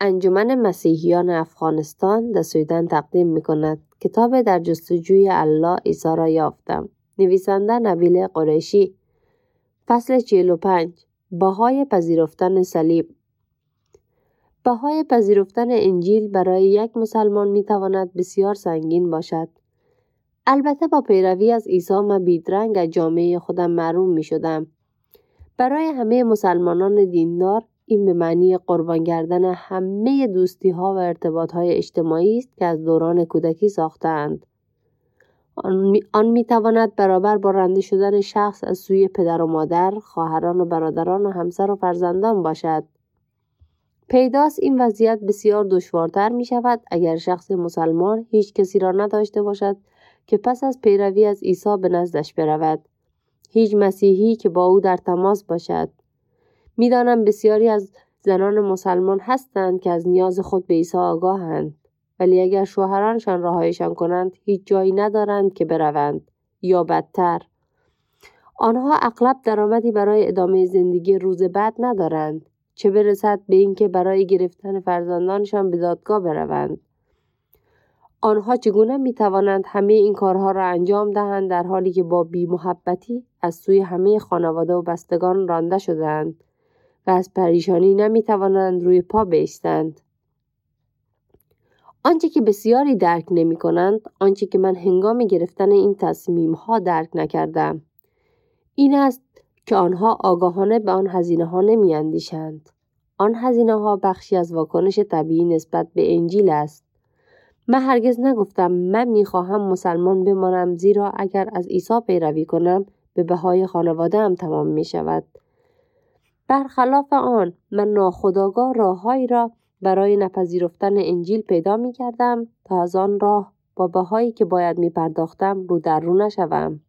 انجمن مسیحیان افغانستان در سویدن تقدیم می کند کتاب در جستجوی الله عیسی را یافتم. نویسنده نبیل قریشی. فصل 45 بهای پذیرفتن صلیب. بهای پذیرفتن انجیل برای یک مسلمان می تواند بسیار سنگین باشد. البته با پیروی از عیسی من بیدرنگ از جامعه خودم معروم می شدم برای همه مسلمانان دیندار این به معنی قربان کردن همه دوستی ها و ارتباط های اجتماعی است که از دوران کودکی ساختند. آن می تواند برابر با رنده شدن شخص از سوی پدر و مادر، خواهران و برادران و همسر و فرزندان باشد. پیداست این وضعیت بسیار دشوارتر می شود اگر شخص مسلمان هیچ کسی را نداشته باشد که پس از پیروی از عیسی به نزدش برود. هیچ مسیحی که با او در تماس باشد. می‌دانم بسیاری از زنان مسلمان هستند که از نیاز خود به عیسی آگاهند. ولی اگر شوهرانشان رهایشان کنند هیچ جایی ندارند که بروند یا بدتر. آنها اغلب درآمدی برای ادامه زندگی روز بعد ندارند چه برسد به اینکه برای گرفتن فرزندانشان به دادگاه بروند. آنها چگونه می توانند همه این کارها را انجام دهند در حالی که با بی محبتی از سوی همه خانواده و بستگان رانده شدند و از پریشانی نمی توانند روی پا بیستند. آنچه که بسیاری درک نمی کنند آنچه که من هنگام گرفتن این تصمیم ها درک نکردم این است که آنها آگاهانه به آن هزینه ها نمی اندیشند. آن هزینه ها بخشی از واکنش طبیعی نسبت به انجیل است. من هرگز نگفتم من می‌خواهم مسلمان بمانم زیرا اگر از عیسی پیروی کنم به بهای خانواده هم تمام می شود. برخلاف آن من ناخداگاه راههایی را برای نپذیرفتن انجیل پیدا می کردم تا از آن راه با بهایی که باید می پرداختم رو در رو نشوم.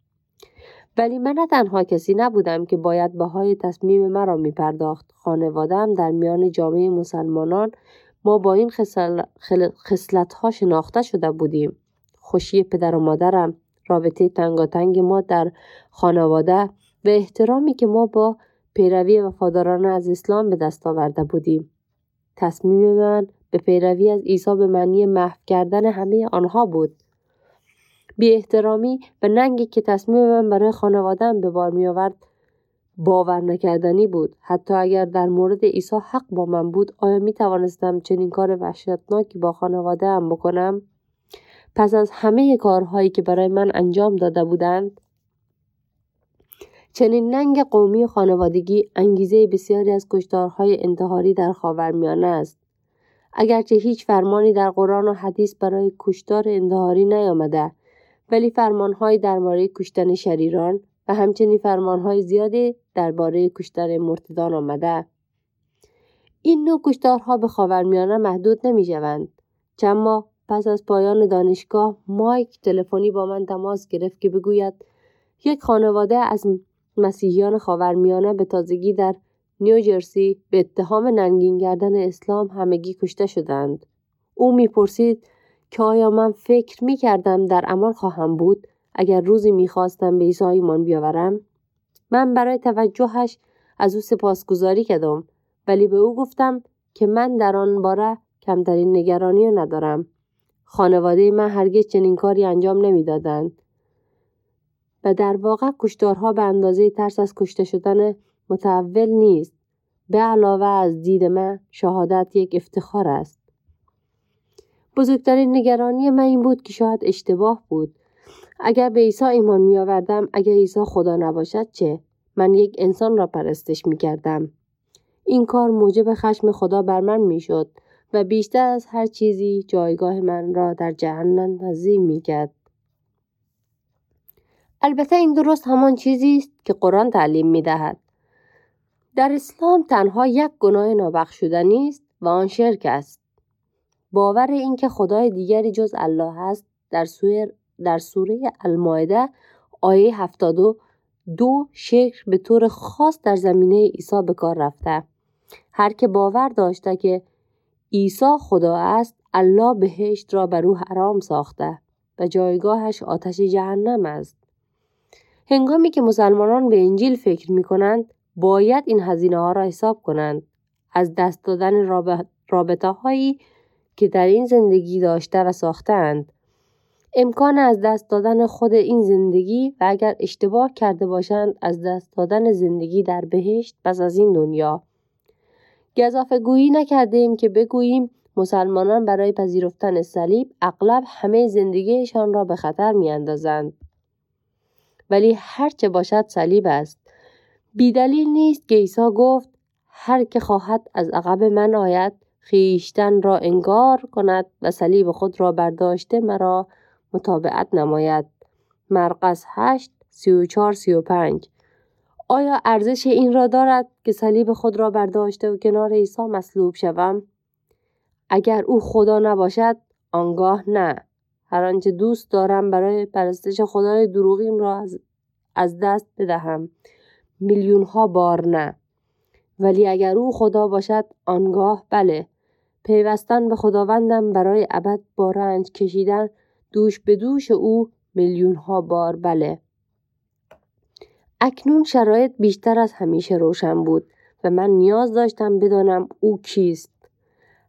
ولی من نه تنها کسی نبودم که باید بهای تصمیم مرا می پرداخت. خانوادم در میان جامعه مسلمانان ما با این خسلت ها شناخته شده بودیم. خوشی پدر و مادرم، رابطه تنگاتنگ ما در خانواده و احترامی که ما با پیروی وفادارانه از اسلام به دست آورده بودیم. تصمیم من به پیروی از عیسی به معنی محو کردن همه آنها بود. بی احترامی و ننگی که تصمیم من برای خانوادم به بار می آورد باور نکردنی بود حتی اگر در مورد عیسی حق با من بود آیا می توانستم چنین کار وحشتناکی با خانواده هم بکنم پس از همه کارهایی که برای من انجام داده بودند چنین ننگ قومی و خانوادگی انگیزه بسیاری از کشتارهای انتحاری در خاورمیانه است اگرچه هیچ فرمانی در قرآن و حدیث برای کشتار انتحاری نیامده ولی فرمانهایی درباره کشتن شریران و همچنین فرمانهای زیادی درباره کشتن مرتدان آمده این نوع کشتارها به خاورمیانه محدود نمی شوند. چند ماه پس از پایان دانشگاه مایک تلفنی با من تماس گرفت که بگوید یک خانواده از مسیحیان خاورمیانه به تازگی در نیوجرسی به اتهام ننگین کردن اسلام همگی کشته شدند. او می‌پرسید که آیا من فکر می کردم در امان خواهم بود اگر روزی می‌خواستم به عیسی ایمان بیاورم؟ من برای توجهش از او سپاسگزاری کردم ولی به او گفتم که من در آن باره کمترین نگرانی ندارم. خانواده من هرگز چنین کاری انجام نمی‌دادند. و در واقع کشتارها به اندازه ترس از کشته شدن متحول نیست. به علاوه از دید من شهادت یک افتخار است. بزرگترین نگرانی من این بود که شاید اشتباه بود. اگر به عیسی ایمان می آوردم اگر عیسی خدا نباشد چه؟ من یک انسان را پرستش می کردم. این کار موجب خشم خدا بر من می شد و بیشتر از هر چیزی جایگاه من را در جهنم نزدیک می کرد. البته این درست همان چیزی است که قرآن تعلیم می دهد. در اسلام تنها یک گناه نابخشودنی است و آن شرک است. باور اینکه خدای دیگری جز الله است در سوره در سوره المائده آیه 72 دو شکر به طور خاص در زمینه عیسی به کار رفته هر که باور داشته که عیسی خدا است الله بهشت را بر او حرام ساخته و جایگاهش آتش جهنم است هنگامی که مسلمانان به انجیل فکر می کنند باید این هزینه ها را حساب کنند. از دست دادن رابطه هایی که در این زندگی داشته و ساختند امکان از دست دادن خود این زندگی و اگر اشتباه کرده باشند از دست دادن زندگی در بهشت پس از این دنیا. گذافه گویی نکردیم که بگوییم مسلمانان برای پذیرفتن صلیب اغلب همه زندگیشان را به خطر می اندازند. ولی هرچه باشد صلیب است. بیدلیل نیست که عیسی گفت هر که خواهد از عقب من آید خیشتن را انگار کند و صلیب خود را برداشته مرا مطابعت نماید. مرقس 8 34 35 آیا ارزش این را دارد که صلیب خود را برداشته و کنار عیسی مصلوب شوم؟ اگر او خدا نباشد آنگاه نه هر آنچه دوست دارم برای پرستش خدای دروغین را از دست بدهم. میلیون ها بار نه. ولی اگر او خدا باشد آنگاه بله. پیوستن به خداوندم برای ابد با رنج کشیدن دوش به دوش او میلیون ها بار بله. اکنون شرایط بیشتر از همیشه روشن بود و من نیاز داشتم بدانم او کیست.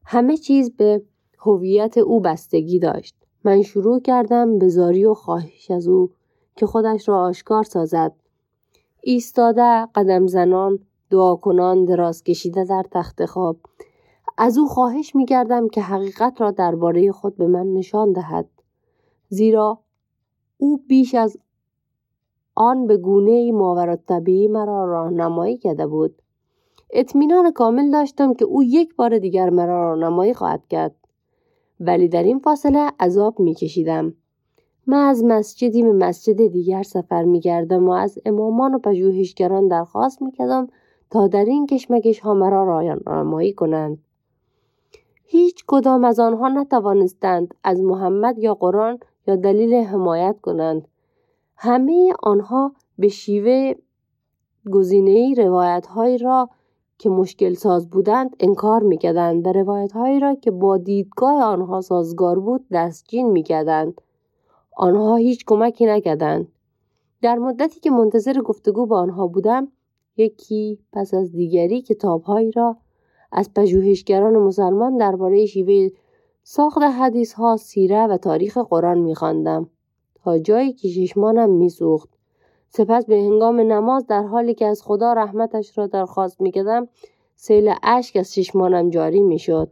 همه چیز به هویت او بستگی داشت. من شروع کردم به زاری و خواهش از او که خودش را آشکار سازد. ایستاده قدم زنان دعا کنان دراز کشیده در تخت خواب. از او خواهش می کردم که حقیقت را درباره خود به من نشان دهد. زیرا او بیش از آن به گونه ماورا طبیعی مرا راهنمایی کرده بود. اطمینان کامل داشتم که او یک بار دیگر مرا راهنمایی خواهد کرد. ولی در این فاصله عذاب میکشیدم. من از مسجدی به مسجد دیگر سفر می‌کردم و از امامان و پژوهشگران درخواست می‌کردم تا در این کشمکش ها مرا راهنمایی کنند. هیچ کدام از آنها نتوانستند از محمد یا قرآن یا دلیل حمایت کنند. همه آنها به شیوه گزینه روایت های را که مشکل ساز بودند انکار می‌کردند و روایت هایی را که با دیدگاه آنها سازگار بود دستچین می‌کردند. آنها هیچ کمکی نکردند. در مدتی که منتظر گفتگو با آنها بودم یکی پس از دیگری کتابهایی را از پژوهشگران مسلمان درباره شیوه ساخت حدیث ها سیره و تاریخ قرآن میخواندم. تا جایی که چشمانم میسوخت. سپس به هنگام نماز در حالی که از خدا رحمتش را درخواست می‌کردم سیل اشک از چشمانم جاری می‌شد.